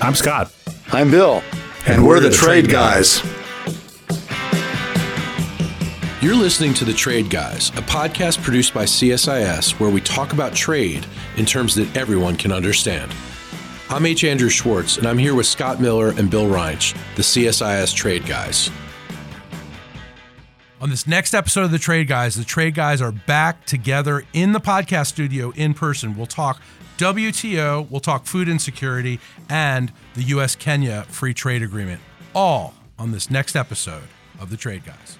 I'm Scott. I'm Bill. And, we're, the, trade guys. You're listening to The Trade Guys, a podcast produced by CSIS where we talk about trade in terms that everyone can understand. I'm H. Andrew Schwartz, and I'm here with Scott Miller and Bill Reinsch, the CSIS Trade Guys. On this next episode of The Trade Guys, the Trade Guys are back together in the podcast studio in person. We'll talk WTO, we'll talk food insecurity, and the US Kenya Free Trade Agreement, all on this next episode of The Trade Guys.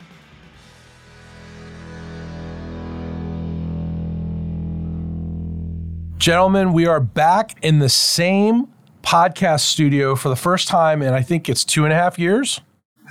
Gentlemen, we are back in the same podcast studio for the first time in I think it's two and a half years.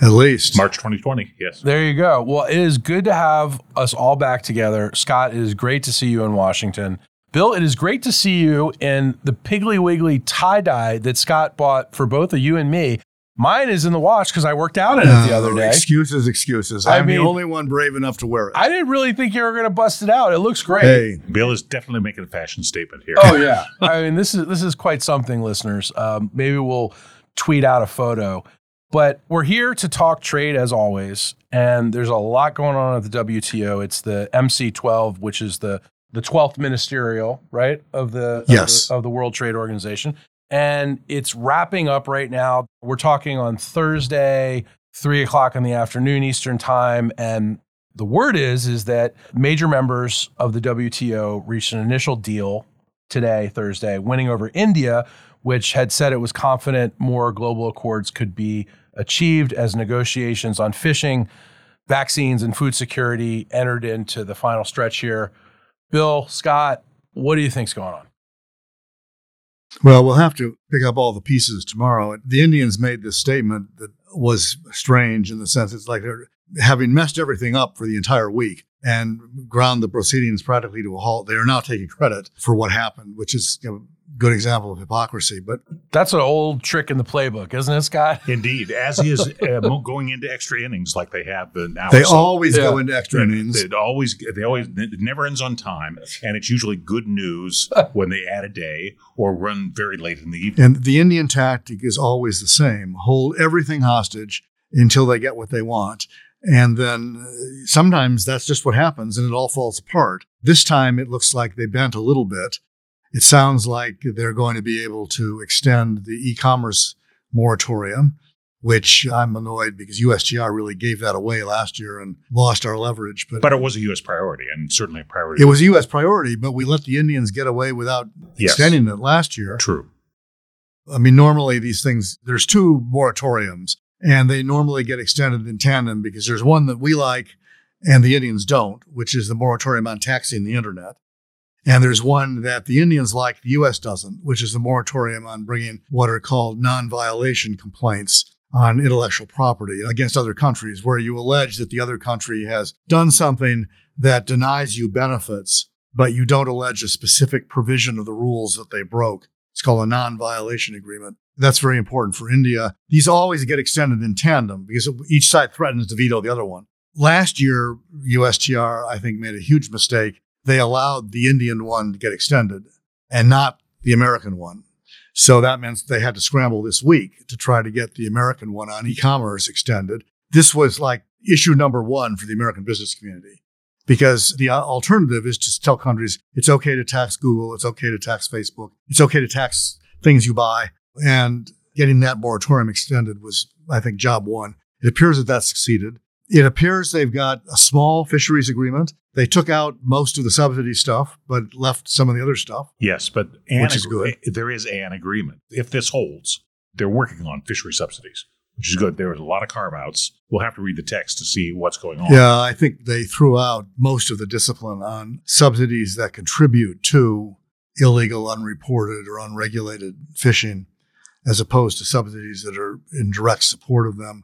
At least. March 2020. Yes. There you go. Well, it is good to have us all back together. Scott, it is great to see you in Washington. Bill, it is great to see you in the Piggly Wiggly tie dye that Scott bought for both of you and me. Mine is in the wash because I worked out in it the other day. Excuses, excuses. I I'm mean- the only one brave enough to wear it. I didn't really think you were going to bust it out. It looks great. hey, Bill is definitely making a fashion statement here. Oh yeah. I mean, this is this is quite something, listeners. Um, maybe we'll tweet out a photo. But we're here to talk trade as always, and there's a lot going on at the WTO. It's the MC12, which is the the 12th ministerial, right, of the of Yes. the, of the World Trade Organization, and it's wrapping up right now. We're talking on Thursday, three o'clock in the afternoon Eastern time, and the word is is that major members of the WTO reached an initial deal today, Thursday, winning over India, which had said it was confident more global accords could be achieved as negotiations on fishing, vaccines, and food security entered into the final stretch here. Bill, Scott, what do you think's going on? well, we'll have to pick up all the pieces tomorrow. The Indians made this statement that was strange in the sense it's like they're having messed everything up for the entire week and ground the proceedings practically to a halt. They are now taking credit for what happened, which is you know, good example of hypocrisy. But That's an old trick in the playbook, isn't it, Scott? Indeed, as he is uh, going into extra innings like they have been now. they So always Yeah. go into extra innings. It always, they always, it never ends on time, and it's usually good news when they add a day or run very late in the evening. And the Indian tactic is always the same hold everything hostage until they get what they want. And then uh, sometimes that's just what happens and it all falls apart. This time it looks like they bent a little bit. It sounds like they're going to be able to extend the e commerce moratorium, which I'm annoyed because USTR really gave that away last year and lost our leverage. But, But it was a U.S. priority, and certainly a priority. it was a U.S. priority, but we let the Indians get away without Yes. extending it last year. true. I mean, normally these things, there's two moratoriums and they normally get extended in tandem because there's one that we like and the Indians don't, which is the moratorium on taxing the internet. And there's one that the Indians like, the U.S. doesn't, which is the moratorium on bringing what are called non violation complaints on intellectual property against other countries, where you allege that the other country has done something that denies you benefits, but you don't allege a specific provision of the rules that they broke. It's called a non violation agreement. That's very important for India. These always get extended in tandem because each side threatens to veto the other one. Last year, USTR, I think, made a huge mistake. They allowed the Indian one to get extended and not the American one. So that meant they had to scramble this week to try to get the American one on e commerce extended. This was like issue number one for the American business community because the alternative is to tell countries it's okay to tax Google, it's okay to tax Facebook, it's okay to tax things you buy. And getting that moratorium extended was, I think, job one. It appears that that succeeded. It appears they've got a small fisheries agreement. They took out most of the subsidy stuff, but left some of the other stuff. Yes, but Which is agree- there is an agreement. If this holds, they're working on fishery subsidies, which is good. There was a lot of carve outs. We'll have to read the text to see what's going on. Yeah, I think they threw out most of the discipline on subsidies that contribute to illegal, unreported, or unregulated fishing, as opposed to subsidies that are in direct support of them.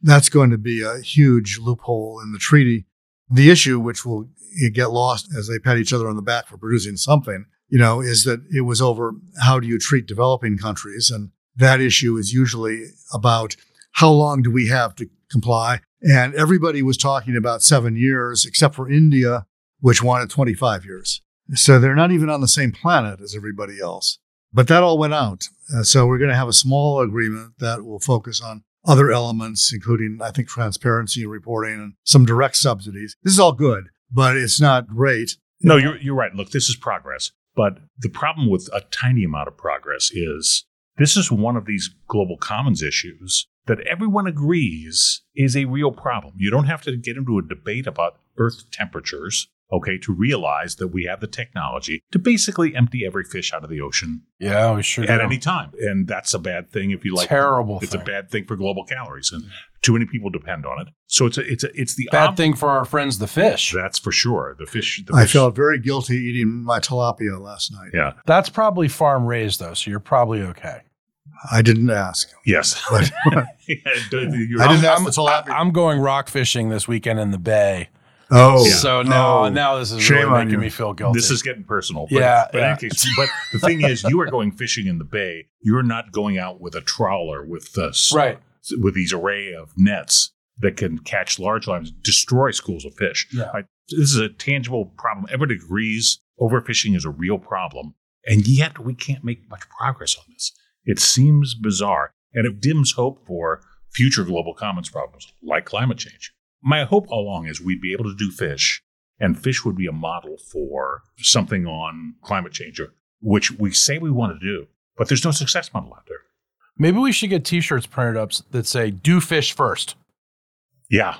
That's going to be a huge loophole in the treaty. The issue, which will get lost as they pat each other on the back for producing something, you know, is that it was over how do you treat developing countries? And that issue is usually about how long do we have to comply? And everybody was talking about seven years, except for India, which wanted 25 years. So they're not even on the same planet as everybody else. But that all went out. Uh, so we're going to have a small agreement that will focus on other elements, including, I think, transparency and reporting and some direct subsidies. This is all good, but it's not great. No, you're, you're right. Look, this is progress. But the problem with a tiny amount of progress is this is one of these global commons issues that everyone agrees is a real problem. You don't have to get into a debate about Earth temperatures, okay, to realize that we have the technology to basically empty every fish out of the ocean Yeah, we sure at do. any time. And that's a bad thing if you like Terrible It's thing. a bad thing for global calories and too many people depend on it. So it's a, it's a, it's the Bad ob- thing for our friends, the fish. That's for sure. The fish the I fish- felt very guilty eating my tilapia last night. yeah. That's probably farm raised though, so you're probably okay. I didn't ask. Yes. But You're- I didn't I'm, ask the tilapia. I'm going rock fishing this weekend in the bay. Oh, So now, Oh. now this is Shame really making you. me feel guilty. This is getting personal. But, Yeah, But, yeah. case, but the thing is, you are going fishing in the bay. You're not going out with a trawler with the right. with these array of nets that can catch large lines, destroy schools of fish. Yeah. Right? This is a tangible problem. Everybody agrees overfishing is a real problem, and yet we can't make much progress on this. It seems bizarre, and it dims hope for future global commons problems like climate change. My hope all along is we'd be able to do fish, and fish would be a model for something on climate change, which we say we want to do, but there's no success model out there. Maybe we should get T-shirts printed up that say "Do fish first. Yeah,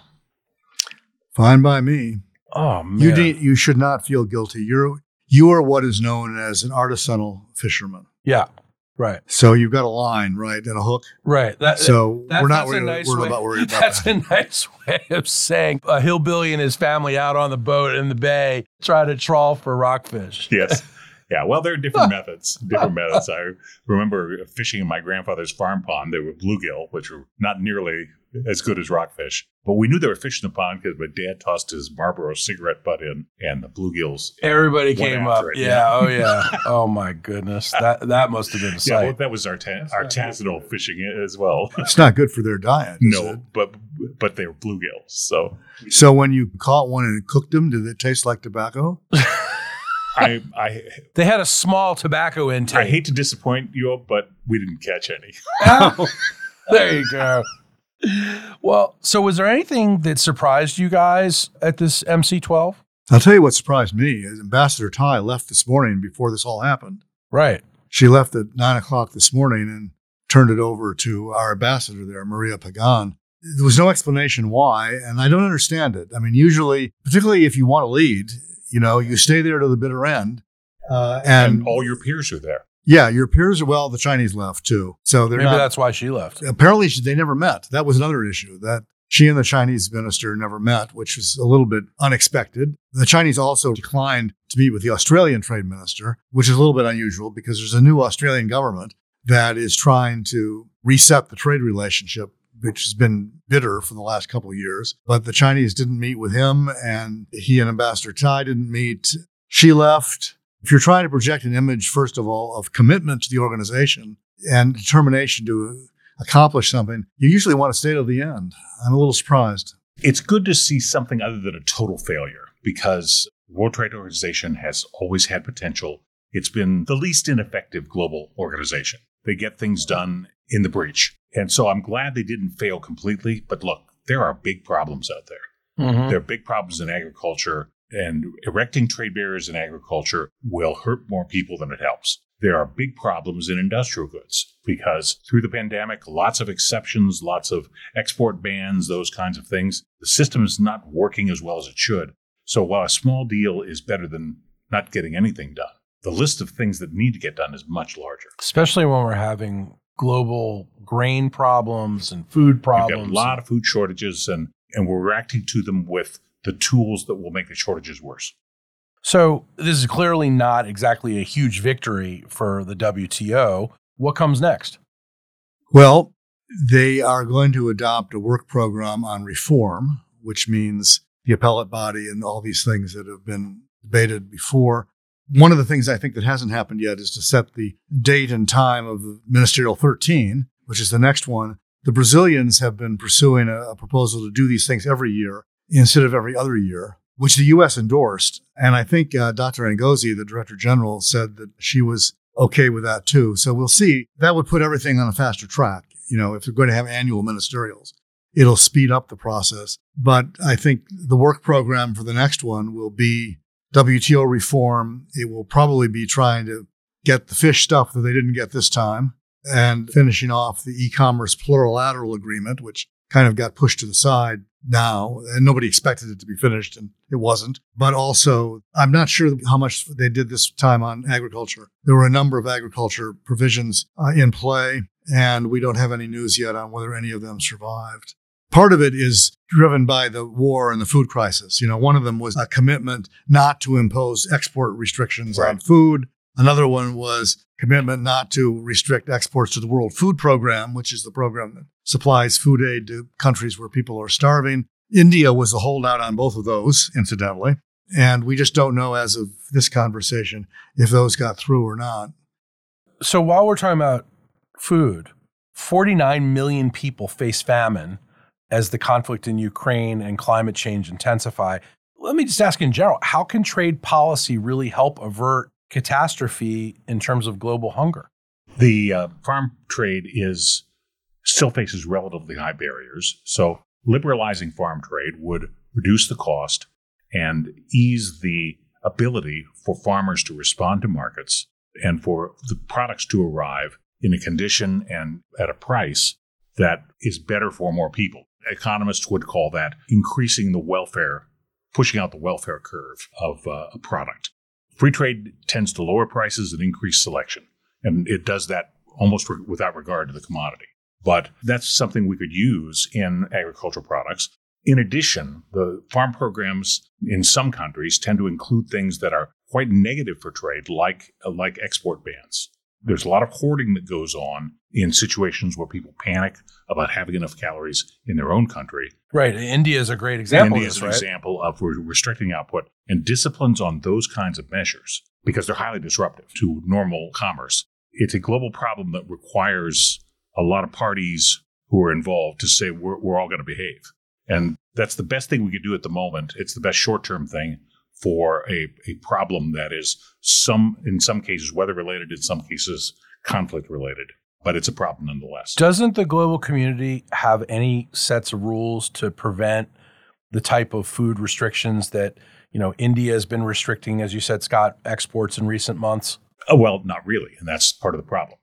fine by me. Oh man, You need, you should not feel guilty. You're you are what is known as an artisanal fisherman. yeah, right, So you've got a line, right, and a hook. right. That, So that- we're not that's a worried, nice worried way- about worried about That's that. a nice way of saying a hillbilly and his family out on the boat in the bay try to trawl for rockfish. Yes. Yeah, well, there are different methods. Different methods. I remember fishing in my grandfather's farm pond. There were bluegill, which were not nearly as good as rockfish. But we knew they were fish in the pond because my dad tossed his Marlboro cigarette butt in, and the bluegills. Everybody Went came after up. it, yeah. yeah. Oh yeah. oh my goodness. That that must have been a Yeah, sight. well, that was our arta- artisanal fishing as well. It's not good for their diet. no, but but they were bluegills. So So when you caught one and cooked them, did it taste like tobacco? I I they had a small tobacco intake. I hate to disappoint you, but we didn't catch any. Oh, there you go. Well, so was there anything that surprised you guys at this MC12? I'll tell you what surprised me. is Ambassador Tai left this morning before this all happened. Right. She left at nine o'clock this morning and turned it over to our ambassador there, Maria Pagan. There was no explanation why, and I don't understand it. I mean, usually, particularly if you want to lead, you know, you stay there to the bitter end. Uh, and, And all your peers are there. yeah, your peers are well. The Chinese left too, so they're Maybe not. that's why she left. apparently they never met. That was another issue that she and the Chinese minister never met, which was a little bit unexpected. The Chinese also declined to meet with the Australian trade minister, which is a little bit unusual because there's a new Australian government that is trying to reset the trade relationship which has been bitter for the last couple of years. But the Chinese didn't meet with him, and he and Ambassador Tai didn't meet. She left. If you're trying to project an image, first of all, of commitment to the organization and determination to accomplish something, you usually want to stay till the end. I'm a little surprised. it's good to see something other than a total failure because World Trade Organization has always had potential. It's been the least ineffective global organization. They get things done in the breach. And so I'm glad they didn't fail completely. But look, there are big problems out there. Mhm. There are big problems in agriculture, and erecting trade barriers in agriculture will hurt more people than it helps. There are big problems in industrial goods because through the pandemic, lots of exceptions, lots of export bans, those kinds of things. The system is not working as well as it should. So while a small deal is better than not getting anything done, the list of things that need to get done is much larger. Especially when we're having global grain problems and food We've problems. got a lot of food shortages, and, and we're reacting to them with the tools that will make the shortages worse. So this is clearly not exactly a huge victory for the WTO. What comes next? Well, they are going to adopt a work program on reform, which means the appellate body and all these things that have been debated before. One of the things I think that hasn't happened yet is to set the date and time of Ministerial 13, which is the next one. The Brazilians have been pursuing a, a proposal to do these things every year instead of every other year, which the U.S. endorsed. And I think uh, Dr. Ngozi, the Director General, said that she was okay with that too. So we'll see. That would put everything on a faster track. You know, if they're going to have annual ministerials, it'll speed up the process. But I think the work program for the next one will be WTO reform. It will probably be trying to get the fish stuff that they didn't get this time and finishing off the e-commerce plurilateral agreement, which kind of got pushed to the side now, and nobody expected it to be finished, and it wasn't. But also, I'm not sure how much they did this time on agriculture. There were a number of agriculture provisions uh, in play, and we don't have any news yet on whether any of them survived. Part of it is driven by the war and the food crisis. You know, one of them was a commitment not to impose export restrictions Right. on food. Another one was commitment not to restrict exports to the World Food Program, which is the program that supplies food aid to countries where people are starving. India was a holdout on both of those, incidentally. And we just don't know as of this conversation if those got through or not. So while we're talking about food, 49 million people face famine as the conflict in Ukraine and climate change intensify. Let me just ask in general, how can trade policy really help avert catastrophe in terms of global hunger? The uh, farm trade is still faces relatively high barriers. So liberalizing farm trade would reduce the cost and ease the ability for farmers to respond to markets and for the products to arrive in a condition and at a price that is better for more people. Economists would call that increasing the welfare, pushing out the welfare curve of uh, a product. Free trade tends to lower prices and increase selection, and it does that almost re- without regard to the commodity. But that's something we could use in agricultural products. In addition, the farm programs in some countries tend to include things that are quite negative for trade, like like export bans. There's a lot of hoarding that goes on in situations where people panic about having enough calories in their own country Right. India is a great example India is an right? example of restricting output and disciplines on those kinds of measures because they're highly disruptive to normal commerce. It's a global problem that requires a lot of parties who are involved to say we're, we're all going to behave. And that's the best thing we could do at the moment. It's the best short term thing for a, a problem that is some, in some cases, weather related, in some cases, conflict related. But it's a problem nonetheless. Doesn't the global community have any sets of rules to prevent the type of food restrictions that, you know, India has been restricting, as you said, Scott, exports in recent months? Oh, well, not really. And that's part of the problem.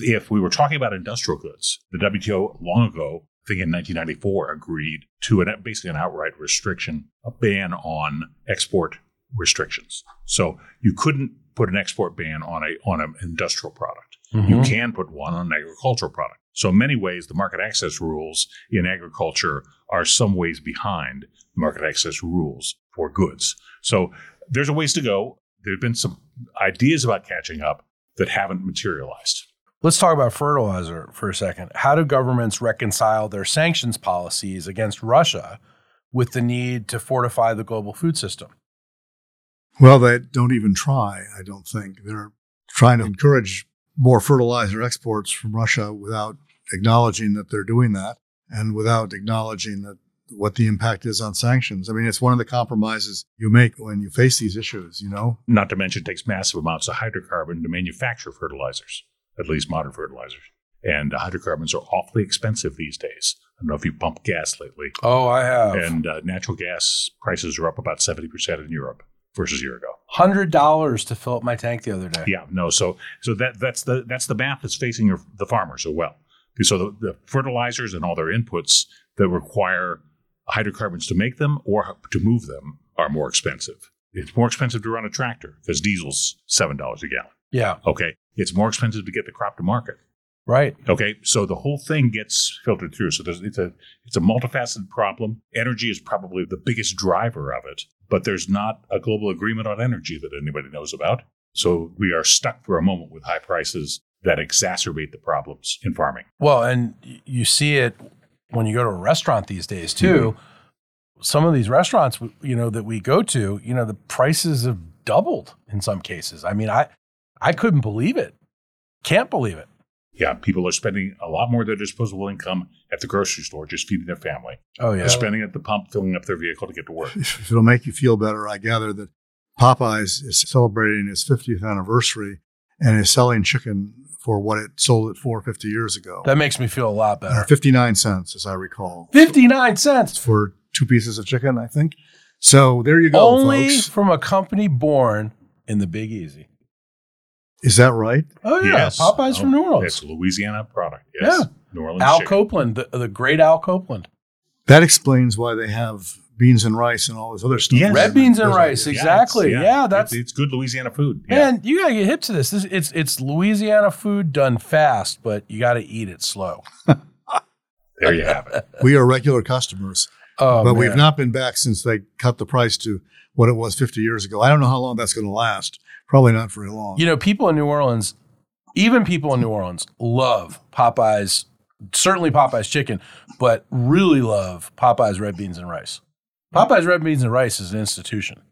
If we were talking about industrial goods, the WTO long ago, I think in 1994, agreed to an, basically an outright restriction, a ban on export restrictions. So you couldn't put an export ban on a on an industrial product. You mm-hmm. can put one on an agricultural product. So in many ways, the market access rules in agriculture are some ways behind market access rules for goods. So there's a ways to go. There have been some ideas about catching up that haven't materialized. Let's talk about fertilizer for a second. How do governments reconcile their sanctions policies against Russia with the need to fortify the global food system? Well, they don't even try, I don't think. They're trying to encourage more fertilizer exports from Russia without acknowledging that they're doing that and without acknowledging that what the impact is on sanctions. I mean, it's one of the compromises you make when you face these issues, you know? Not to mention, it takes massive amounts of hydrocarbon to manufacture fertilizers, at least modern fertilizers. And uh, hydrocarbons are awfully expensive these days. I don't know if you pumped gas lately. Oh, I have. And uh, natural gas prices are up about 70% in Europe versus a year ago. Hundred dollars to fill up my tank the other day. Yeah, no. So, so that that's the that's the math that's facing your, the farmer so well. So the, the fertilizers and all their inputs that require hydrocarbons to make them or to move them are more expensive. It's more expensive to run a tractor because diesel's seven dollars a gallon. Yeah, Okay, it's more expensive to get the crop to market. Right. Okay, so the whole thing gets filtered through. So there's, it's a it's a multifaceted problem. Energy is probably the biggest driver of it, but there's not a global agreement on energy that anybody knows about. So we are stuck for a moment with high prices that exacerbate the problems in farming. Well, and you see it when you go to a restaurant these days too. Mm-hmm. Some of these restaurants, you know, that we go to, you know, the prices have doubled in some cases. I mean, I I couldn't believe it. Can't believe it. Yeah, people are spending a lot more of their disposable income at the grocery store just feeding their family. Oh yeah. They're spending at the pump, filling up their vehicle to get to work. If it'll make you feel better, I gather that Popeyes is celebrating its 50th anniversary and is selling chicken for what it sold it for 50 years ago. That makes me feel a lot Uh, better. 59 cents, as I recall, 59 cents. for two pieces of chicken, I think. So there you go, Only folks. from a company born in the Big Easy. Is that right? Oh, yeah. Yes. Popeyes from New Orleans. It's a Louisiana product. Yes. Yeah. New Orleans. Al chicken. Copeland, the, the great Al Copeland. That explains why they have beans and rice and all this other stuff. Yes. Red beans and rice, ideas. Yeah, exactly. it's- Yeah, that's it's, it's good Louisiana food. Yeah. man. You gotta get hip to this. this it's it's Louisiana food done fast, but you got to eat it slow. There you have it. We are regular customers, Oh, but man. we've not been back since they cut the price to what it was 50 years ago. I don't know how long that's going to last. Probably not very long. You know, people in New Orleans, even people in New Orleans, love Popeyes. Certainly Popeyes chicken, but really love Popeyes red beans and rice. Popeyes red beans and rice is an institution.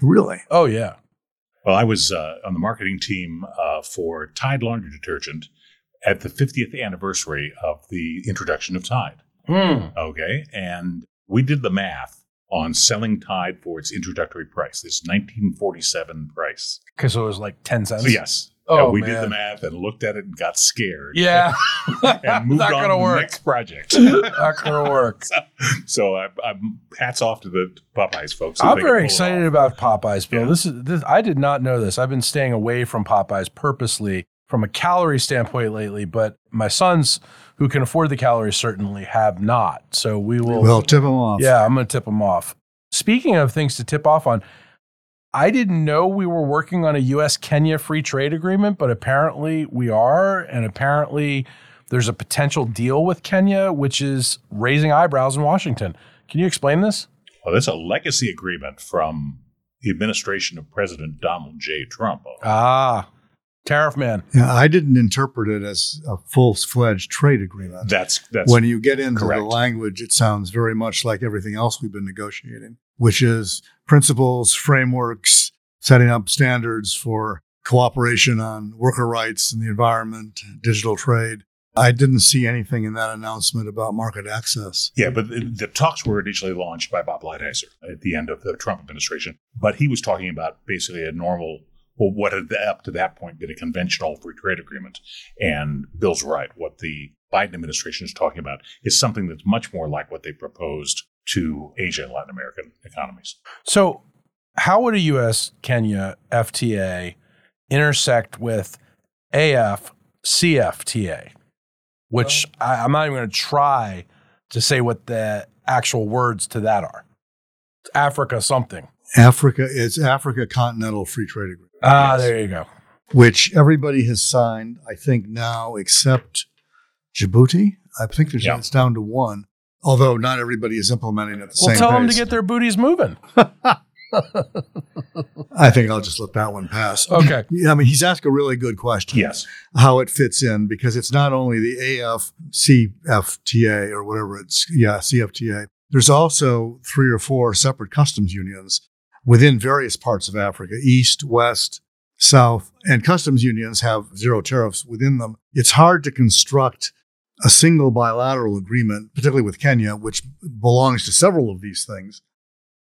really? Oh yeah. Well, I was uh, on the marketing team uh, for Tide laundry detergent at the 50th anniversary of the introduction of Tide. Mm. Okay. And we did the math on selling Tide for its introductory price, this 1947 price. Okay, so it was like ten cents. So, yes. Oh, And we man. did the math and looked at it and got scared. Yeah. And moved Not on gonna to the work. next project. Not gonna work. so I, I'm hats off to the Popeyes folks. I'm very excited about Popeyes, Bill. Yeah. This is this. I did not know this. I've been staying away from Popeyes purposely from a calorie standpoint lately, but my sons, who can afford the calories, certainly have not. So we will. Well, tip them off. yeah, I'm going to tip them off. Speaking of things to tip off on, I didn't know we were working on a U.S. Kenya free trade agreement, but apparently we are, and apparently there's a potential deal with Kenya, which is raising eyebrows in Washington. Can you explain this? Well, that's a legacy agreement from the administration of President Donald J. Trump. Ah, tariff man. Yeah, I didn't interpret it as a full fledged trade agreement. That's that's when you get into correct. the language, it sounds very much like everything else we've been negotiating, which is principles, frameworks, setting up standards for cooperation on worker rights and the environment, digital trade. I didn't see anything in that announcement about market access. yeah, but the, the talks were initially launched by Bob Lighthizer at the end of the Trump administration. But he was talking about basically a normal, well, what had up to that point been a conventional free trade agreement. And Bill's right. What the Biden administration is talking about is something that's much more like what they proposed to Asia and Latin American economies. So, how would a U.S. Kenya FTA intersect with AF CFTA? Which I, I'm not even going to try to say what the actual words to that are. It's Africa something. Africa, it's Africa Continental Free Trade Agreement, Ah, Yes. there you go. which everybody has signed, I think now, except Djibouti. I think there's Yeah. it's down to one, although not everybody is implementing at the Well, same Well, tell them to get their booties moving. I think I'll just let that one pass. Okay. Yeah, I mean, he's asked a really good question. Yes. How it fits in because it's not only the AFCFTA or whatever it's, yeah, CFTA. There's also three or four separate customs unions within various parts of Africa, east, west, south, and customs unions have zero tariffs within them. It's hard to construct a single bilateral agreement, particularly with Kenya, which belongs to several of these things,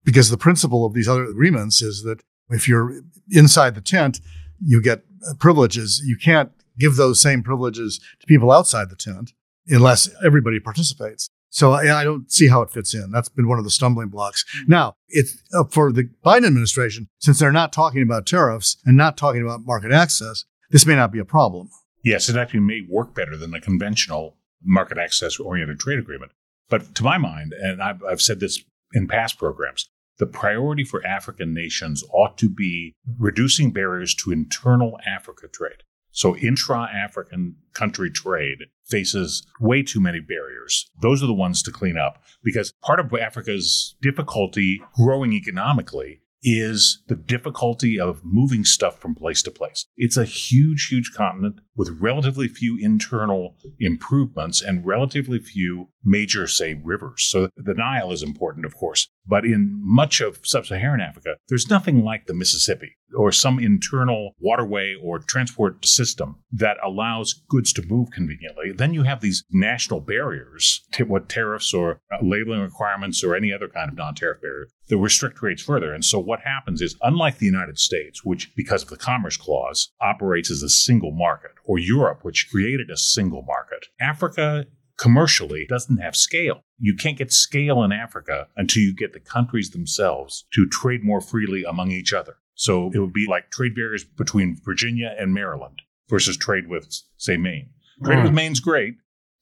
because the principle of these other agreements is that if you're inside the tent, you get privileges. You can't give those same privileges to people outside the tent unless everybody participates. So I, I don't see how it fits in. That's been one of the stumbling blocks. Now, it's uh, for the Biden administration, since they're not talking about tariffs and not talking about market access, this may not be a problem. Yes, it actually may work better than a conventional market access oriented trade agreement. But to my mind, and I've, I've said this in past programs, the priority for African nations ought to be reducing barriers to internal Africa trade. So intra African country trade faces way too many barriers. Those are the ones to clean up because part of Africa's difficulty growing economically is the difficulty of moving stuff from place to place. It's a huge, huge continent with relatively few internal improvements and relatively few major, say, rivers. So the Nile is important, of course, But in much of sub Saharan Africa, there's nothing like the Mississippi or some internal waterway or transport system that allows goods to move conveniently. Then you have these national barriers, t- what tariffs or uh, labeling requirements or any other kind of non tariff barrier that restrict rates further. And so what happens is, unlike the United States, which because of the Commerce Clause operates as a single market, or Europe, which created a single market, Africa commercially doesn't have scale. You can't get scale in Africa until you get the countries themselves to trade more freely among each other. So it would be like trade barriers between Virginia and Maryland versus trade with, say, Maine. Trade Mm. with Maine's great,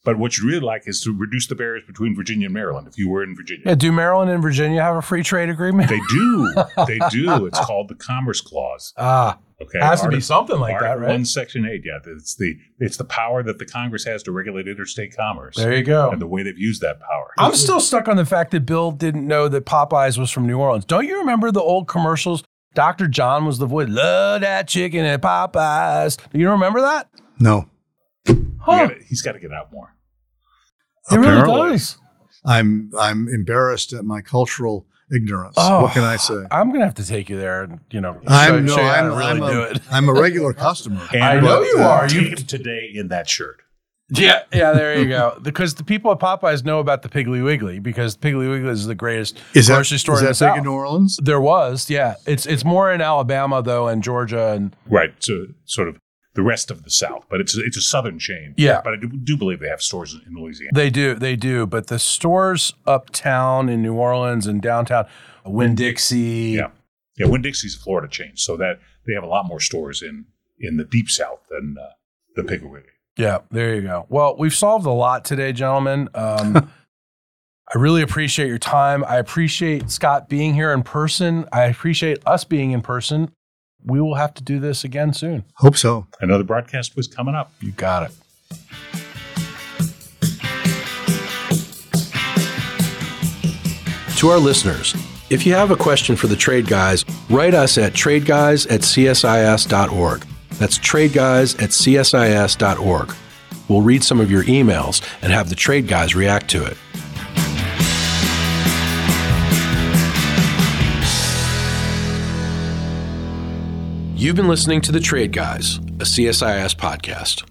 but what you'd really like is to reduce the barriers between Virginia and Maryland if you were in Virginia. Yeah, do Maryland and Virginia have a free trade agreement? They do. They do. It's called the Commerce Clause. Ah, Okay. It has to be something like that, right? One, Section Eight. Yeah, it's the it's the power that the Congress has to regulate interstate commerce, There you go. and the way they've used that power. I'm still stuck on the fact that Bill didn't know that Popeyes was from New Orleans. Don't you remember the old commercials? Dr. John was the voice. Love that chicken at Popeyes. Do you remember that? No. Huh. gotta- he's got to get out more. It really does. I'm I'm embarrassed at my cultural ignorance. Oh. what can I say? Oh, I'm gonna have to take you there and you know I'm show, no, show I'm, really I'm, do a, it. I'm a regular customer. And I know what- you uh, are. You- him today in that shirt. Yeah, yeah, there you go. Because the people at Popeyes know about the Piggly Wiggly because Piggly Wiggly is the greatest Is that, grocery store is in the big South. in New Orleans? There was, yeah. It's it's more in Alabama though, and Georgia, and Right. So sort of the rest of the South, but it's it's a southern chain. Yeah. But I do, do believe they have stores in Louisiana. they do, they do. But the stores uptown in New Orleans and downtown, Winn Dixie, Yeah. Yeah. Winn Dixie's a Florida chain, so that they have a lot more stores in in the deep South than uh, the Piggly. Yeah, there you go. Well, we've solved a lot today, gentlemen. Um, I really appreciate your time. I appreciate Scott being here in person. I appreciate us being in person. We will have to do this again soon. Hope so. Another broadcast was coming up. You got it. To our listeners, if you have a question for the Trade Guys, write us at tradeguys at csis.org. That's tradeguys at csis.org. We'll read some of your emails and have the Trade Guys react to it. You've been listening to The Trade Guys, a CSIS podcast.